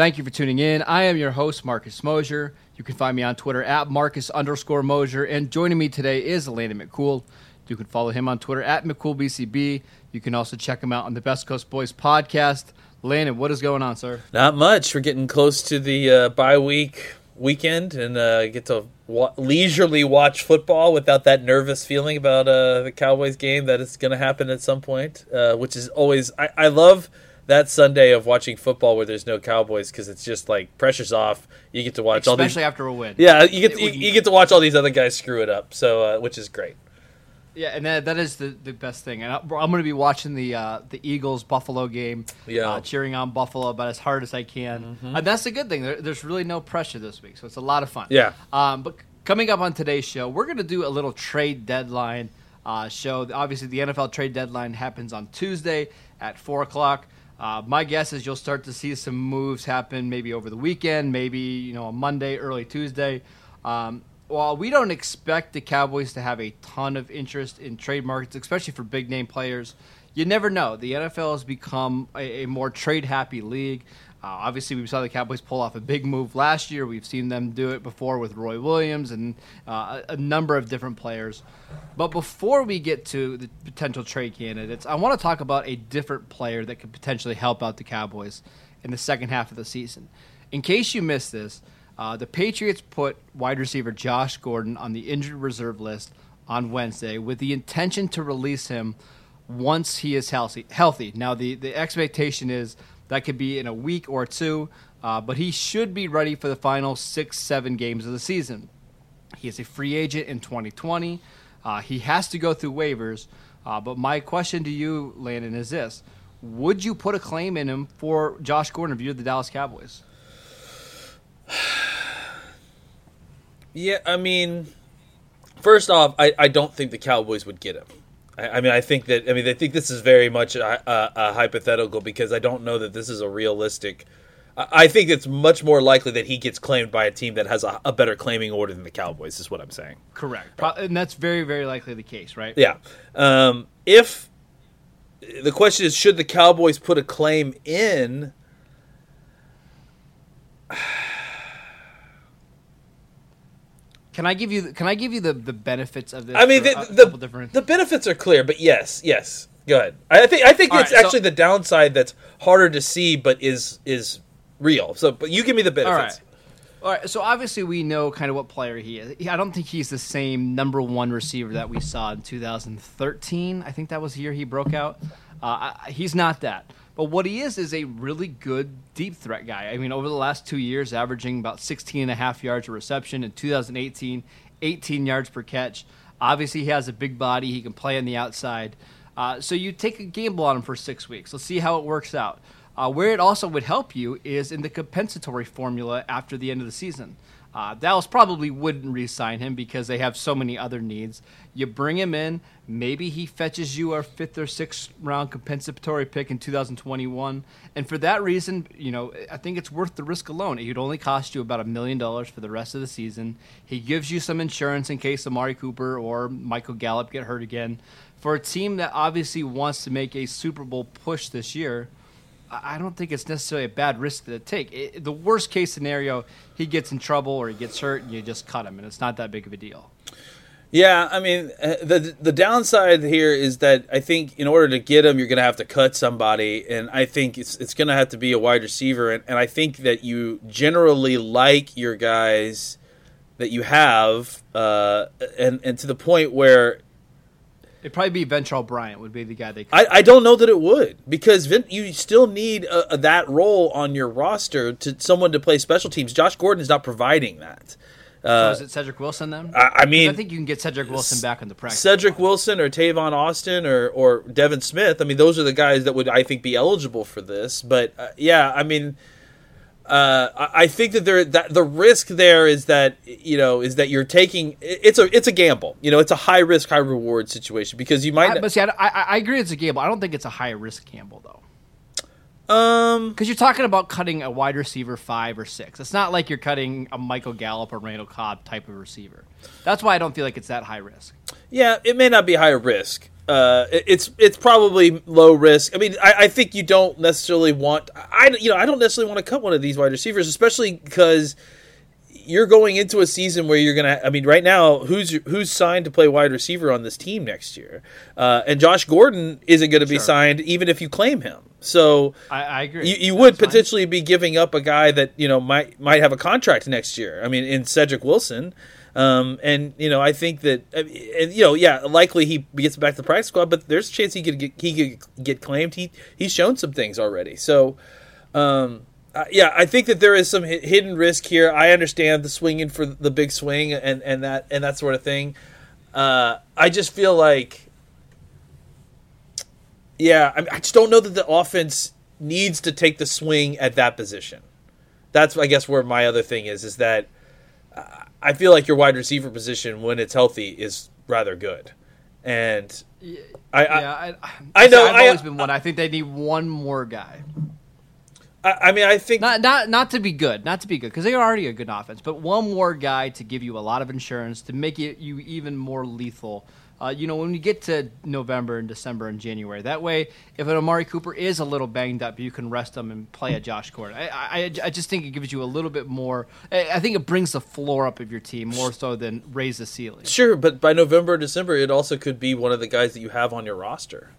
Thank you for tuning in. I am your host, Marcus Mosher. You can find me on Twitter at Marcus underscore Mosier. And joining me today is Landon McCool. You can follow him on Twitter at McCoolBCB. You can also check him out on the Best Coast Boys podcast. Landon, what is going on, sir? Not much. We're getting close to the uh, bye week weekend and uh, get to wa- leisurely watch football without that nervous feeling about uh, the Cowboys game that it's going to happen at some point, uh, which is always I, I love that Sunday of watching football where there's no Cowboys because it's just like pressure's off. You get to watch Especially all these, after a win. yeah, you get you, you get to watch all these other guys screw it up. So uh, which is great. Yeah, and that, that is the, the best thing. And I'm going to be watching the uh, the Eagles Buffalo game, Yeah. uh, cheering on Buffalo about as hard as I can. And that's a good thing. There, there's really no pressure this week, so it's a lot of fun. Yeah. Um, but coming up on today's show, we're going to do a little trade deadline uh, show. Obviously, the NFL trade deadline happens on Tuesday at four o'clock. Uh, my guess is you'll start to see some moves happen maybe over the weekend, maybe you know on Monday, early Tuesday. Um, while we don't expect the Cowboys to have a ton of interest in trade markets, especially for big name players, you never know. The NFL has become a, a more trade happy league. Uh, obviously, we saw the Cowboys pull off a big move last year. We've seen them do it before with Roy Williams and uh, a, number of different players. But before we get to the potential trade candidates, I want to talk about a different player that could potentially help out the Cowboys in the second half of the season. In case you missed this, uh, the Patriots put wide receiver Josh Gordon on the injured reserve list on Wednesday with the intention to release him once he is healthy. Healthy. Now, the, the expectation is that could be in a week or two, uh, but he should be ready for the final six, seven games of the season. He is a free agent in 2020. Uh, he has to go through waivers. Uh, but my question to you, Landon, is this: Would you put a claim in him for Josh Gordon if you're the Dallas Cowboys? Yeah, I mean, first off, I, I don't think the Cowboys would get him. I, mean, I think that I mean, I think this is very much a, a, a hypothetical because I don't know that this is a realistic. I, I think it's much more likely that he gets claimed by a team that has a, a better claiming order than the Cowboys. Is what I'm saying. Correct. Pro- and that's very, very likely the case, right? Yeah. Um, if the question is, should the Cowboys put a claim in? Can I give you? The, can I give you the, the benefits of this? I mean, the the, different. the benefits are clear, but yes, yes. Go ahead. I think I think All it's right, so- actually the downside that's harder to see, but is is real. So, but you give me the benefits. right. All right. So obviously we know kind of what player he is. I don't think he's the same number one receiver that we saw in 2013. I think that was the year he broke out. Uh, I, he's not that. But what he is is a really good deep threat guy. I mean, over the last two years, averaging about 16 and a half yards a reception. In 2018, 18 yards per catch. Obviously, he has a big body. He can play on the outside. Uh, so you take a gamble on him for six weeks. Let's see how it works out. Uh, where it also would help you is in the compensatory formula after the end of the season. Uh, Dallas probably wouldn't re-sign him because they have so many other needs. You bring him in, maybe he fetches you a fifth or sixth round compensatory pick in 2021, and for that reason, you know, I think it's worth the risk alone. It would only cost you about a million dollars for the rest of the season. He gives you some insurance in case Amari Cooper or Michael Gallup get hurt again. For a team that obviously wants to make a Super Bowl push this year, I don't think it's necessarily a bad risk to take. It, the worst case scenario, he gets in trouble or he gets hurt, and you just cut him, and it's not that big of a deal. Yeah, I mean, uh, the the downside here is that I think in order to get him, you're going to have to cut somebody, and I think it's it's going to have to be a wide receiver, and, and I think that you generally like your guys that you have, uh, and and to the point where It'd probably be Ventell Bryant would be the guy they. I, I don't know that it would because Vin, you still need a, a, that role on your roster to someone to play special teams. Josh Gordon is not providing that. so is it Cedric Wilson then? I, I mean, I think you can get Cedric Wilson back on the practice. Cedric squad. Wilson or Tavon Austin or or Devin Smith. I mean, those are the guys that would I think be eligible for this. But uh, yeah, I mean, uh, I I think that there that the risk there is that you know is that you're taking it's a it's a gamble. You know, it's a high risk high reward situation because you might I, but see, I, I, I agree it's a gamble. I don't think it's a high risk gamble though. um Because you're talking about cutting a wide receiver five or six. It's not like you're cutting a Michael Gallup or Randall Cobb type of receiver. That's why I don't feel like it's that high risk. Yeah, it may not be high risk. Uh, it's it's probably low risk. I mean, I, I think you don't necessarily want. I you know I don't necessarily want to cut one of these wide receivers, especially because you're going into a season where you're gonna. I mean, right now, who's who's signed to play wide receiver on this team next year? Uh, and Josh Gordon isn't going to be Sure. signed even if you claim him. So I, I agree. you, you would That's fine. potentially be giving up a guy that you know might might have a contract next year. I mean, in Cedric Wilson, um, and you know I think that and you know yeah likely he gets back to the practice squad, but there's a chance he could get, he could get claimed. He he's shown some things already, so. Um, uh, yeah, I think that there is some hi- hidden risk here. I understand the swinging for the big swing and, and that and that sort of thing. Uh, I just feel like yeah, I, mean, I just don't know that the offense needs to take the swing at that position. That's, I guess, where my other thing is, is that I feel like your wide receiver position, when it's healthy, is rather good. And I, I, yeah, I, I know, I've I- always been one. I think they need one more guy. I, I mean, I think Not not not to be good, not to be good, because they are already a good offense. But one more guy to give you a lot of insurance to make it you even more lethal. Uh, you know, when we get to November and December and January, that way, if an Amari Cooper is a little banged up, you can rest him and play a Josh Gordon. I, I, I just think it gives you a little bit more. I I think it brings the floor up of your team more so than raise the ceiling. Sure, but by November or December, it also could be one of the guys that you have on your roster.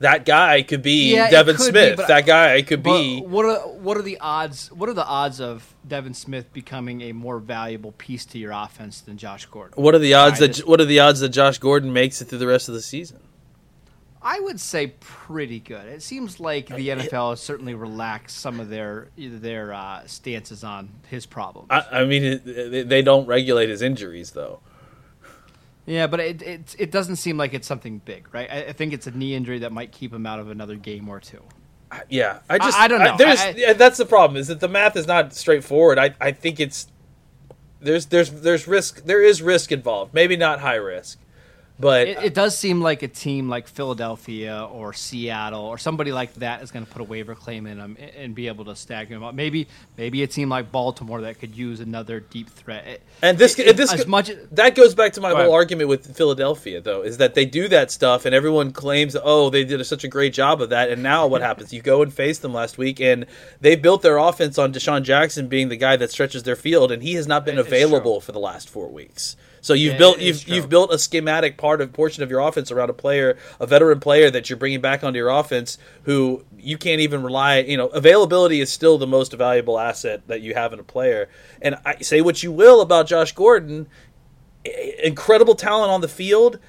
That guy could be Yeah, Devin could Smith. but- that guy could be. what are what are the odds? What are the odds of Devin Smith becoming a more valuable piece to your offense than Josh Gordon? What are the odds that What are the odds that Josh Gordon makes it through the rest of the season? I would say pretty good. It seems like the NFL has certainly relaxed some of their their uh, stances on his problems. I, I mean, they don't regulate his injuries though. Yeah, but it, it it doesn't seem like it's something big, right? I, I think it's a knee injury that might keep him out of another game or two. Yeah, I just I don't know. there's I- I- yeah, that's the problem is that the math is not straightforward. I I think it's there's there's there's risk there is risk involved. Maybe not high risk, but It, it does seem like a team like Philadelphia or Seattle or somebody like that is going to put a waiver claim in him and, be able to stagger him up. Maybe maybe a team like Baltimore that could use another deep threat. It- And this, it- this as much that goes back to my whole ahead. argument with Philadelphia, though, is that they do that stuff, and everyone claims, oh, they did such a great job of that. And now what happens? You go and face them last week, and they built their offense on DeSean Jackson being the guy that stretches their field, and he has not been available for the last four weeks. So you've Yeah, built you've you've built a schematic part of portion of your offense around a player, a veteran player that you're bringing back onto your offense, who you can't even rely. You know, availability is still the most valuable asset that you have in a player. And I say what you will about Josh Gordon, incredible talent on the field.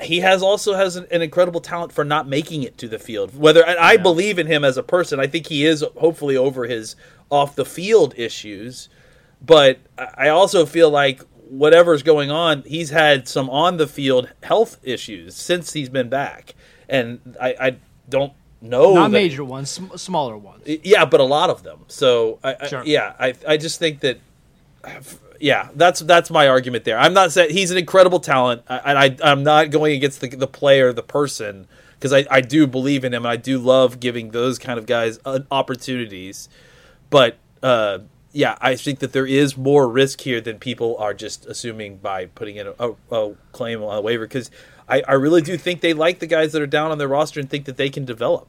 He has also has an, an incredible talent for not making it to the field. Whether and I believe in him as a person, I think he is hopefully over his off the field issues. But I also feel like whatever's going on, he's had some on the field health issues since he's been back, and I, I don't know not that- major ones, sm- smaller ones. yeah, but a lot of them. So I, I- yeah, I I just think that yeah, that's that's my argument there. I'm not saying he's an incredible talent, I- and I I'm not going against the the player, the person, because I I do believe in him, and I do love giving those kind of guys uh, opportunities, but. uh yeah, I think that there is more risk here than people are just assuming by putting in a, a, a claim on a waiver. Because I, I really do think they like the guys that are down on their roster and think that they can develop.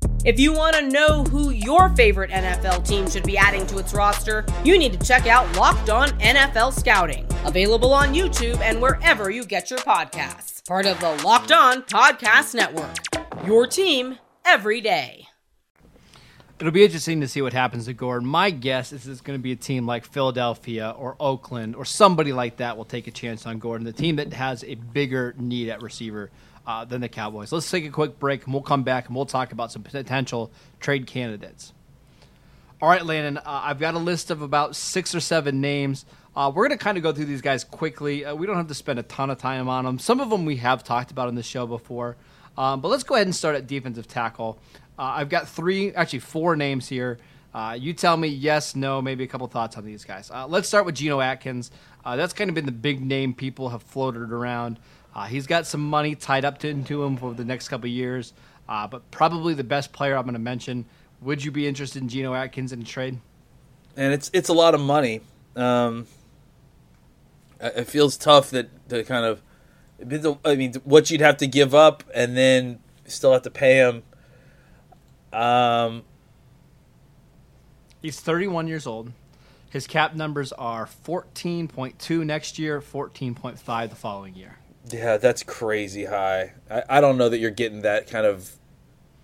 If you want to know who your favorite NFL team should be adding to its roster, you need to check out Locked On NFL Scouting, available on YouTube and wherever you get your podcasts. Part of the Locked On Podcast Network. Your team every day. It'll be interesting to see what happens to Gordon. My guess is it's going to be a team like Philadelphia or Oakland or somebody like that will take a chance on Gordon, the team that has a bigger need at receiver uh, than the Cowboys. Let's take a quick break and we'll come back and we'll talk about some potential trade candidates. All right, Landon, uh, I've got a list of about six or seven names. Uh, we're going to kind of go through these guys quickly. Uh, we don't have to spend a ton of time on them. Some of them we have talked about on the show before. Um, but let's go ahead and start at defensive tackle. Uh, I've got three, actually four names here. Uh, you tell me yes, no, maybe a couple thoughts on these guys. Uh, let's start with Geno Atkins. Uh, that's kind of been the big name people have floated around. Uh, he's got some money tied up to, into him for the next couple years, uh, but probably the best player I'm going to mention. Would you be interested in Geno Atkins in a trade? And it's it's a lot of money. Um, it feels tough that to kind of. I mean, what you'd have to give up, and then still have to pay him um, He's 31 years old. His cap numbers are 14.2 next year, 14.5 the following year. Yeah, that's crazy high. I, I don't know that you're getting that kind of.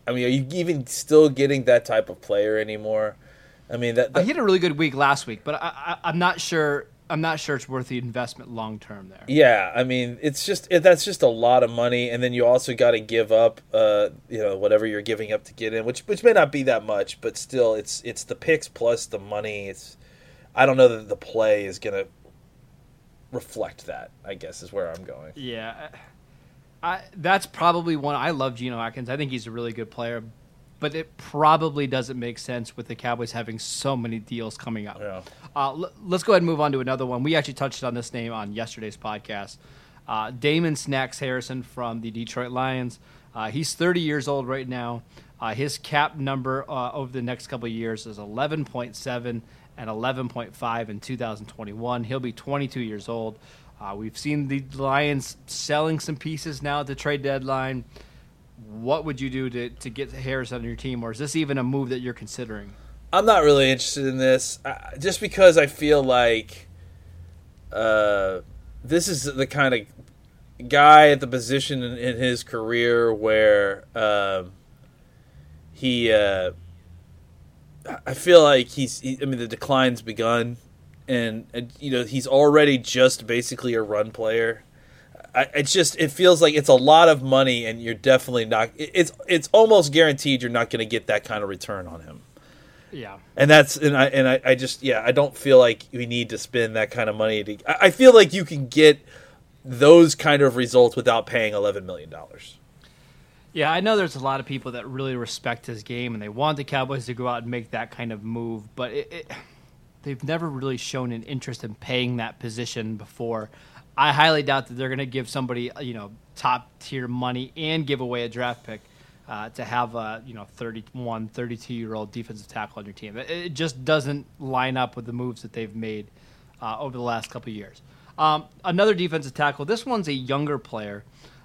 I mean, are you even still getting that type of player anymore? I mean, that, that he had a really good week last week, but I, I, I'm not sure I'm not sure it's worth the investment long term there. Yeah, I mean, it's just it, that's just a lot of money, and then you also got to give up, uh, you know, whatever you're giving up to get in, which which may not be that much, but still, it's it's the picks plus the money. It's I don't know that the play is gonna reflect that. I guess is where I'm going. Yeah, I that's probably one. I love Geno Atkins. I think he's a really good player, but it probably doesn't make sense with the Cowboys having so many deals coming up. Yeah. Uh, l- let's go ahead and move on to another one. We actually touched on this name on yesterday's podcast. Uh, Damon Snacks Harrison from the Detroit Lions. Uh, he's 30 years old right now. Uh, his cap number uh, over the next couple of years is 11.7 and 11.5 in 2021. He'll be 22 years old. Uh, we've seen the Lions selling some pieces now at the trade deadline. What would you do to, to get Harris on your team, or is this even a move that you're considering? I'm not really interested in this, uh, just because I feel like uh, this is the kind of guy at the position in, in his career where um, he. Uh, I feel like he's. He, I mean, the decline's begun, and, and you know he's already just basically a run player. I, it's just it feels like it's a lot of money, and you're definitely not. It's it's almost guaranteed you're not going to get that kind of return on him. Yeah, and that's and I and I, I just yeah I don't feel like we need to spend that kind of money to. I, I feel like you can get those kind of results without paying eleven million dollars. Yeah, I know there's a lot of people that really respect his game and they want the Cowboys to go out and make that kind of move, but it, it, they've never really shown an interest in paying that position before. I highly doubt that they're going to give somebody you know top tier money and give away a draft pick uh, to have a you know 31, 32 year old defensive tackle on your team. It, it, just doesn't line up with the moves that they've made uh, over the last couple of years. Um, another defensive tackle. This one's a younger player.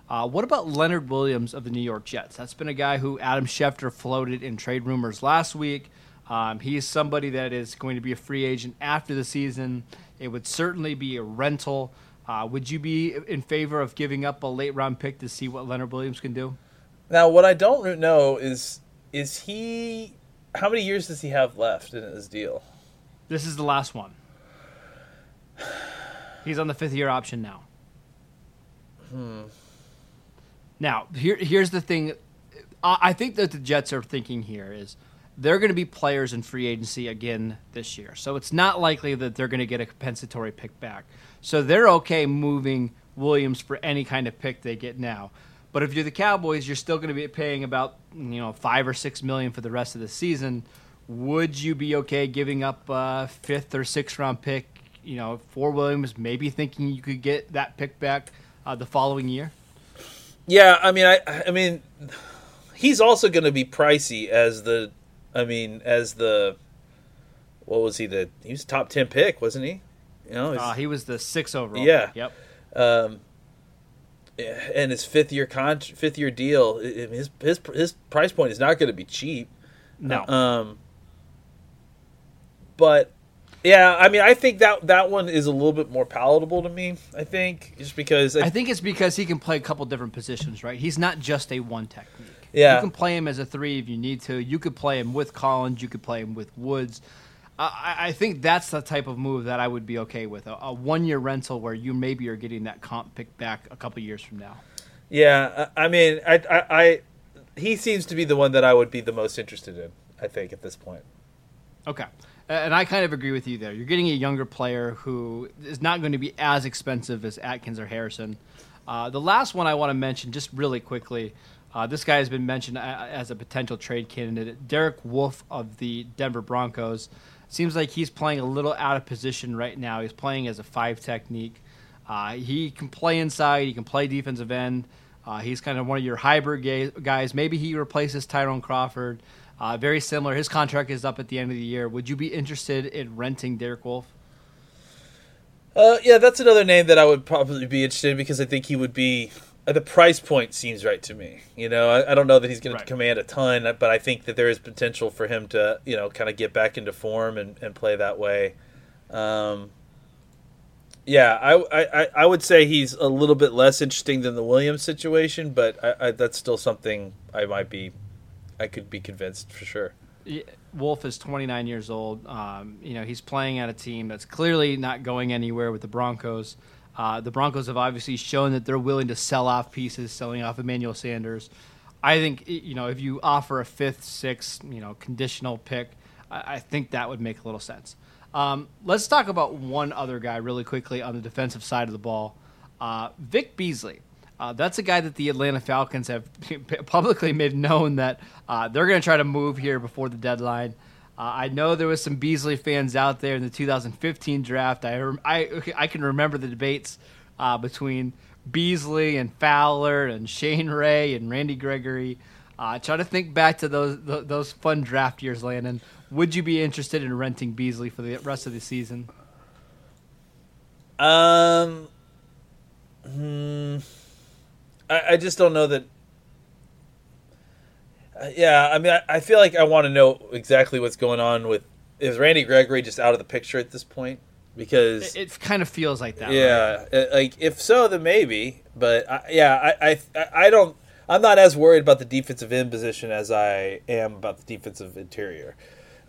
Uh, what about Leonard Williams of the New York Jets? That's been a guy who Adam Schefter floated in trade rumors last week. Um, he's somebody that is going to be a free agent after the season. It would certainly be a rental. Uh, would you be in favor of giving up a late round pick to see what Leonard Williams can do? Now, what I don't know is is he how many years does he have left in his deal? This is the last one. He's on the fifth year option now. Hmm. Now, here, here's the thing. I think that the Jets are thinking here is they're going to be players in free agency again this year. So it's not likely that they're going to get a compensatory pick back. So they're okay moving Williams for any kind of pick they get now. But if you're the Cowboys, you're still going to be paying about you know five or six million for the rest of the season. Would you be okay giving up a fifth or sixth round pick? You know, for Williams, maybe thinking you could get that pick back uh, the following year. Yeah, I mean, I, I mean, he's also going to be pricey as the, I mean, as the, what was he? The he was top ten pick, wasn't he? You know, uh, he was the six overall. Yeah. Yep. Um, and his fifth year con fifth year deal, his his his price point is not going to be cheap. No. Um. But yeah, I mean, I think that that one is a little bit more palatable to me. I think just because I, I think it's because he can play a couple different positions, right? He's not just a one technique. Yeah. You can play him as a three if you need to. You could play him with Collins. You could play him with Woods. I, I think that's the type of move that I would be okay with a, a one year rental where you maybe are getting that comp pick back a couple years from now. Yeah, I I mean, I, I, I, he seems to be the one that I would be the most interested in. I think at this point. Okay. And I kind of agree with you there. You're getting a younger player who is not going to be as expensive as Atkins or Harrison. Uh, the last one I want to mention, just really quickly, uh, this guy has been mentioned as a potential trade candidate. Derek Wolfe of the Denver Broncos. Seems like he's playing a little out of position right now. He's playing as a five technique. Uh, he can play inside, he can play defensive end. Uh, he's kind of one of your hybrid guys. Maybe he replaces Tyrone Crawford. Uh, very similar. His contract is up at the end of the year. Would you be interested in renting Derek Wolfe? Uh, yeah, that's another name that I would probably be interested in because I think he would be. Uh, the price point seems right to me. You know, I, I don't know that he's going Right. to command a ton, but I think that there is potential for him to, you know, kind of get back into form and, and play that way. Um, yeah, I, I, I- I would say he's a little bit less interesting than the Williams situation, but I, I, that's still something I might be, I could be convinced for sure. Wolfe is 29 years old. Um, you know, he's playing at a team that's clearly not going anywhere with the Broncos. Uh, the Broncos have obviously shown that they're willing to sell off pieces, selling off Emmanuel Sanders. I think you know if you offer a fifth, sixth, you know, conditional pick, I, I think that would make a little sense. Um, let's talk about one other guy really quickly on the defensive side of the ball, uh, Vic Beasley. Uh, that's a guy that the Atlanta Falcons have publicly made known that uh, they're going to try to move here before the deadline. Uh, I know there was some Beasley fans out there in the 2015 draft. I I, I can remember the debates uh, between Beasley and Fowler and Shane Ray and Randy Gregory. Uh, try to think back to those th- those fun draft years, Landon. Would you be interested in renting Beasley for the rest of the season? Um, hmm, I, I just don't know that. Uh, yeah, I mean, I, I feel like I want to know exactly what's going on with. Is Randy Gregory just out of the picture at this point? Because It, it kind of feels like that. right? yeah, uh, like if so, then maybe. But I, yeah, I, I I don't. I'm not as worried about the defensive end position as I am about the defensive interior.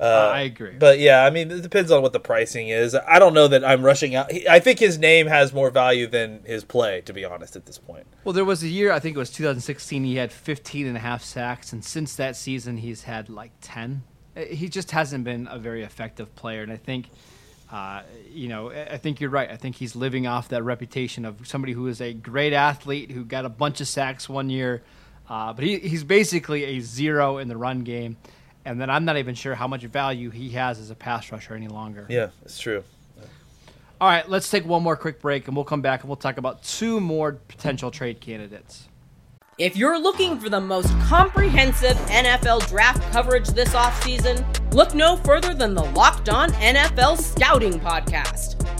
Uh, I agree. But yeah, I mean, it depends on what the pricing is. I don't know that I'm rushing out. I think his name has more value than his play, to be honest, at this point. Well, there was a year, I think it was 2016, he had 15 and a half sacks, and since that season, he's had like 10. Uh, He just hasn't been a very effective player, and I think, uh, you know, I I think you're right. I think he's living off that reputation of somebody who is a great athlete who got a bunch of sacks one year, uh, but he, he's basically a zero in the run game, and then I'm not even sure how much value he has as a pass rusher any longer. Yeah, it's true. All right, let's take one more quick break, and we'll come back and we'll talk about two more potential trade candidates. If you're looking for the most comprehensive NFL draft coverage this offseason, look no further than the Locked On NFL Scouting Podcast.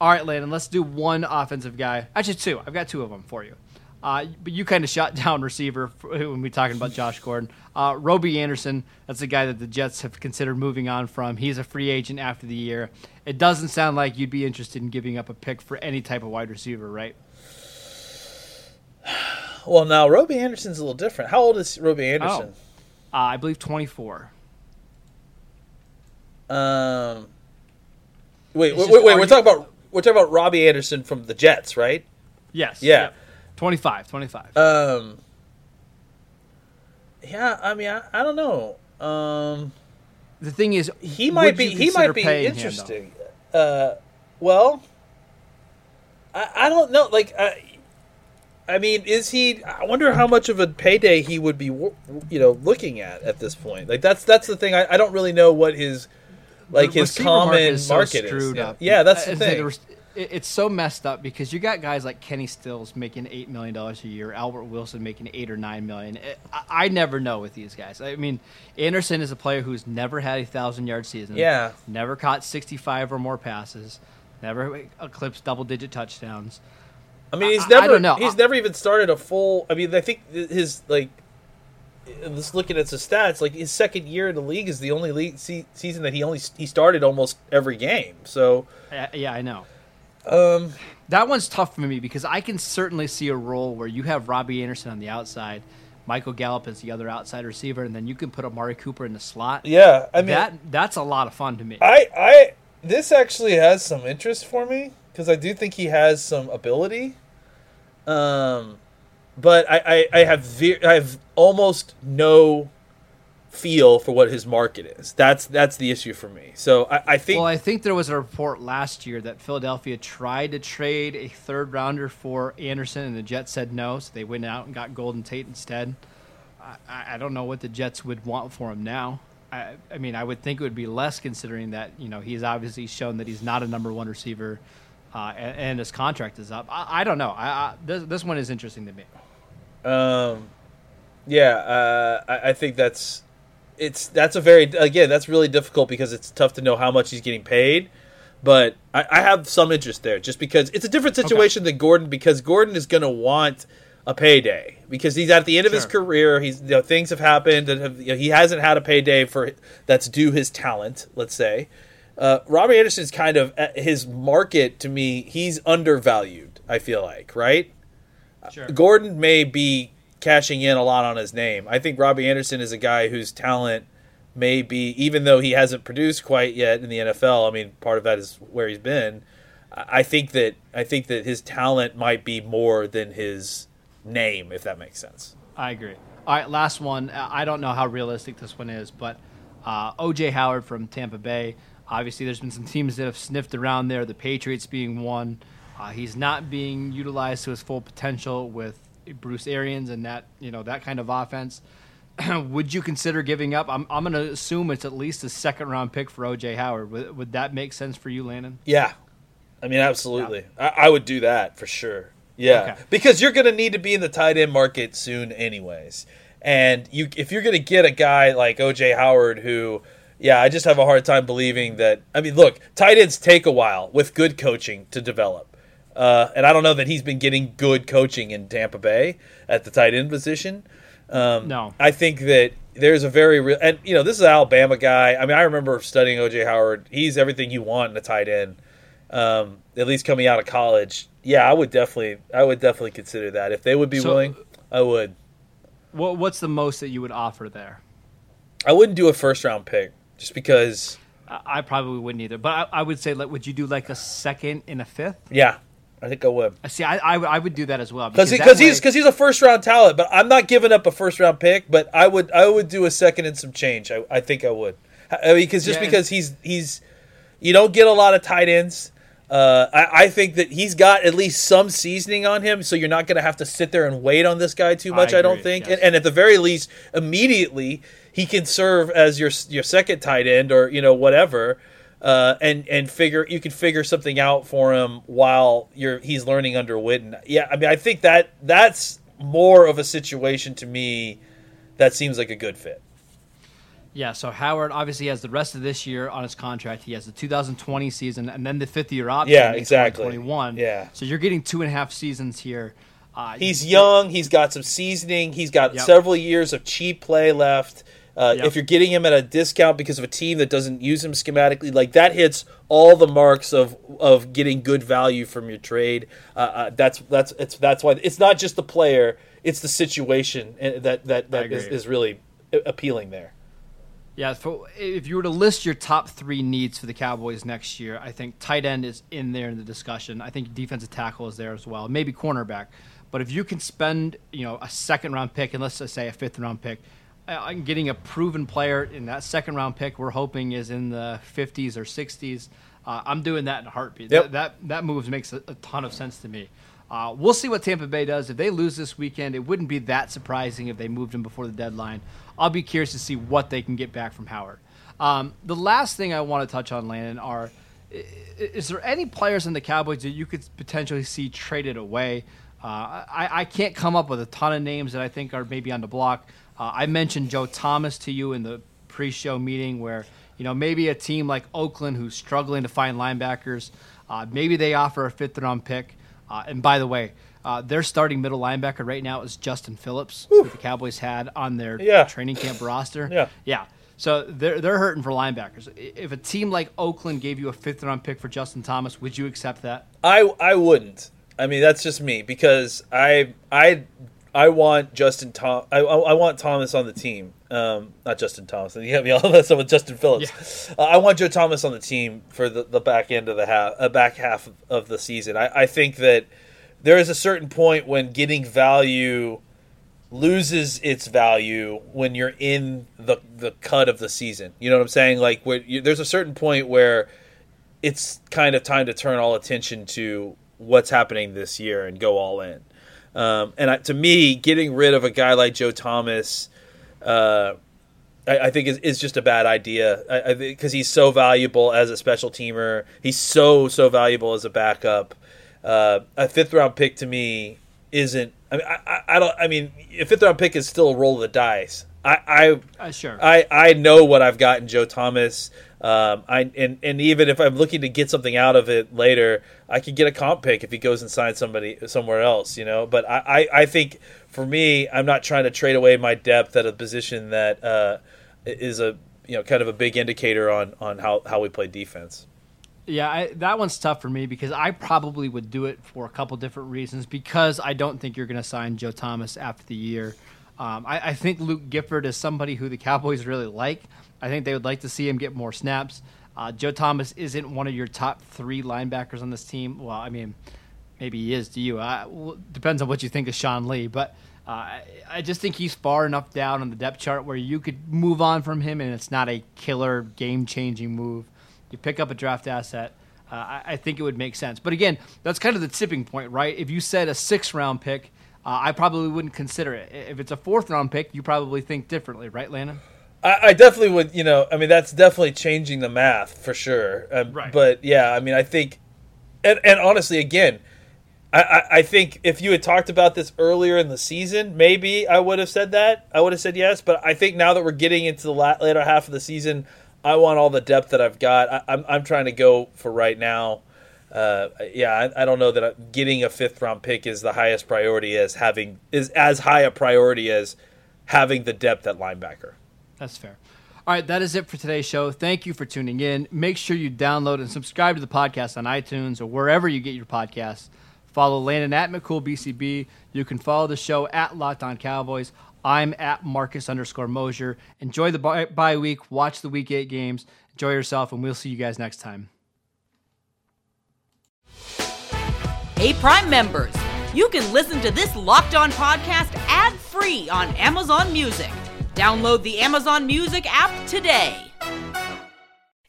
All right, Landon, let's do one offensive guy. Actually, two. I've got two of them for you. Uh, but you kind of shot down receiver when we talking about Josh Gordon. Uh, Robby Anderson, that's a guy that the Jets have considered moving on from. He's a free agent after the year. It doesn't sound like you'd be interested in giving up a pick for any type of wide receiver, right? Well, now Robby Anderson's a little different. How old is Robby Anderson? Uh, I believe 24. Um, wait, wait, wait, wait. We're you- talking about we're talking about Robby Anderson from the Jets, right? Yes. Yeah. Yep. 25. 25. Um, yeah. I mean, I, I don't know. Um, the thing is, he might be he might be paying him, interesting. uh, well, I, I don't know. Like, I, I mean, is he? I wonder how much of a payday he would be, you know, looking at at this point. Like, that's that's the thing. I, I don't really know what his like The his common market is so is. Yeah. Yeah, that's the thing. said, rec- it, it's so messed up because you got guys like Kenny Stills making eight million dollars a year, Albert Wilson making eight or nine million. I, I never know with these guys. I mean, Anderson is a player who's never had a thousand yard season. Yeah. never caught sixty five or more passes, never eclipsed double digit touchdowns. I mean, he's I- I don't know. he's I- never even started a full. I mean, I think his like. Just looking at his stats, like his second year in the league is the only league se- season that he only he started almost every game. So, Uh, yeah, I know. um, That one's tough for me because I can certainly see a role where you have Robby Anderson on the outside, Michael Gallup is the other outside receiver, and then you can put Amari Cooper in the slot. yeah, I mean, that that's a lot of fun to me. I I this actually has some interest for me because I do think he has some ability. Um, but I I, I have ve- I have almost no feel for what his market is. That's that's the issue for me. So I, I think well, I think there was a report last year that Philadelphia tried to trade a third rounder for Anderson, and the Jets said no, so they went out and got Golden Tate instead. I, I don't know what the Jets would want for him now. I, I mean, I would think it would be less considering that you know he's obviously shown that he's not a number one receiver, uh, and, and his contract is up. I, I don't know. I this this one is interesting to me. Um, yeah, uh, I, I think that's it's that's a very again that's really difficult because it's tough to know how much he's getting paid. But I, I have some interest there just because it's a different situation than Gordon because Gordon is going to want a payday because he's at the end of his career. He's you know, things have happened and have, you know, he hasn't had a payday for that's due his talent. Let's say uh, Robby Anderson is kind of his market to me. He's undervalued. I feel like right. Sure. Gordon may be cashing in a lot on his name. I think Robby Anderson is a guy whose talent may be, even though he hasn't produced quite yet in the NFL. I mean, part of that is where he's been. I think that I think that his talent might be more than his name, if that makes sense. I agree. All right, last one. I don't know how realistic this one is, but uh, OJ Howard from Tampa Bay. Obviously, there's been some teams that have sniffed around there. The Patriots being one. Uh, he's not being utilized to his full potential with Bruce Arians and that you know that kind of offense. would you consider giving up? I'm, I'm going to assume it's at least a second round pick for OJ Howard. Would, would that make sense for you, Landon? Yeah, I mean, absolutely. I, I would do that for sure. Yeah, Okay. because you're going to need to be in the tight end market soon, anyways. And you, if you're going to get a guy like OJ Howard, who, yeah, I just have a hard time believing that. I mean, look, tight ends take a while with good coaching to develop. Uh, and I don't know that he's been getting good coaching in Tampa Bay at the tight end position. Um, No. I think that there's a very real, and you know, this is an Alabama guy. I mean, I remember studying OJ Howard. He's everything you want in a tight end. Um, at least coming out of college, yeah, I would definitely, I would definitely consider that if they would be So- willing. I would. What, what's the most that you would offer there? I wouldn't do a first round pick just because. I, I probably wouldn't either. But I, I would say, like, would you do like a second and a fifth? Yeah, I think I would. See, I, I, would- I would do that as well Because because he's way- because he's a first round talent, but I'm not giving up a first round pick. But I would I would do a second and some change. I, I think I would. I mean, because just Yeah, because he's he's you don't get a lot of tight ends. Uh, I, I think that he's got at least some seasoning on him, so you're not going to have to sit there and wait on this guy too much. I, don't think, yes. and, and at the very least, immediately he can serve as your your second tight end or you know whatever, uh, and and figure you can figure something out for him while you're he's learning under Witten. Yeah, I mean I think that that's more of a situation to me that seems like a good fit. Yeah, so Howard obviously has the rest of this year on his contract. He has the 2020 season and then the fifth year option. Yeah, in exactly. 2021. Yeah. So you're getting two and a half seasons here. Uh, He's young. He's got some seasoning. He's got Yep. several years of cheap play left. Uh, Yep. If you're getting him at a discount because of a team that doesn't use him schematically, like that hits all the marks of of getting good value from your trade. Uh, uh, that's that's it's that's why it's not just the player; it's the situation uh, that that that is, is really appealing there. Yeah, if you were to list your top three needs for the Cowboys next year, I think tight end is in there in the discussion. I think defensive tackle is there as well, maybe cornerback. But if you can spend, you know, a second round pick and let's just say a fifth round pick, and getting a proven player in that second round pick, we're hoping is in the 50s or 60s. Uh, I'm doing that in a heartbeat. Yep. That, that that move makes a, a ton of sense to me. Uh, we'll see what Tampa Bay does. If they lose this weekend, it wouldn't be that surprising if they moved him before the deadline. I'll be curious to see what they can get back from Howard. Um, the last thing I want to touch on, Landon, are is there any players in the Cowboys that you could potentially see traded away? Uh, I, I can't come up with a ton of names that I think are maybe on the block. Uh, I mentioned Joe Thomas to you in the pre-show meeting, where you know maybe a team like Oakland who's struggling to find linebackers, uh, maybe they offer a fifth-round pick. Uh, and by the way, uh, their starting middle linebacker right now is Justin Phillips, who the Cowboys had on their Yeah. training camp roster. Yeah. yeah. So they're they're hurting for linebackers. If a team like Oakland gave you a fifth-round pick for Justin Thomas, would you accept that? I I wouldn't. I mean, that's just me because I I I want Justin Tom. I, I I want Thomas on the team. Um, not Justin Thomas. You got me all messed up with Justin Phillips. Uh, I want Joe Thomas on the team for the, the back end of the half, uh, back half of the season. I, I think that there is a certain point when getting value loses its value when you're in the the cut of the season. You know what I'm saying? Like where you, there's a certain point where it's kind of time to turn all attention to what's happening this year and go all in. Um, and I, to me, getting rid of a guy like Joe Thomas, uh, I, I think is, is just a bad idea because he's so valuable as a special teamer. He's so so valuable as a backup. Uh, a fifth round pick to me isn't. I mean, I, I, I don't. I mean, a fifth round pick is still a roll of the dice. I, I Uh, sure. I, I know what I've got in Joe Thomas. Um, I and, and even if I'm looking to get something out of it later, I could get a comp pick if he goes and signs somebody somewhere else, you know. But I, I, I think for me, I'm not trying to trade away my depth at a position that uh, is a you know kind of a big indicator on on how, how we play defense. Yeah, I, that one's tough for me because I probably would do it for a couple different reasons. Because I don't think you're going to sign Joe Thomas after the year. Um, I, I think Luke Gifford is somebody who the Cowboys really like. I think they would like to see him get more snaps. Uh, Joe Thomas isn't one of your top three linebackers on this team. Well, I mean, maybe he is to you. I, well, depends on what you think of Sean Lee, but uh, I, I just think he's far enough down on the depth chart where you could move on from him, and it's not a killer, game-changing move. You pick up a draft asset. Uh, I, I think it would make sense. But again, that's kind of the tipping point, right? If you said a six-round pick, uh, I probably wouldn't consider it. If it's a fourth-round pick, you probably think differently, right, Landon? I, I definitely would. You know, I mean, that's definitely changing the math for sure. Um, Right. But yeah, I mean, I think, and, and honestly, again, I, I, I think if you had talked about this earlier in the season, maybe I would have said that. I would have said yes. But I think now that we're getting into the la- later half of the season, I want all the depth that I've got. I, I'm, I'm trying to go for right now. Uh, yeah, I, I don't know that I- getting a fifth round pick is the highest priority as having is as high a priority as having the depth at linebacker. That's fair. All right, that is it for today's show. Thank you for tuning in. Make sure you download and subscribe to the podcast on iTunes or wherever you get your podcasts. Follow Landon at McCoolBCB. You can follow the show at Locked On Cowboys. I'm at Marcus underscore Mosier. Enjoy the bye, bye week. Watch the week eight games. Enjoy yourself, and we'll see you guys next time. Hey, Prime members, you can listen to this Locked On podcast ad free on Amazon Music. Download the Amazon Music app today.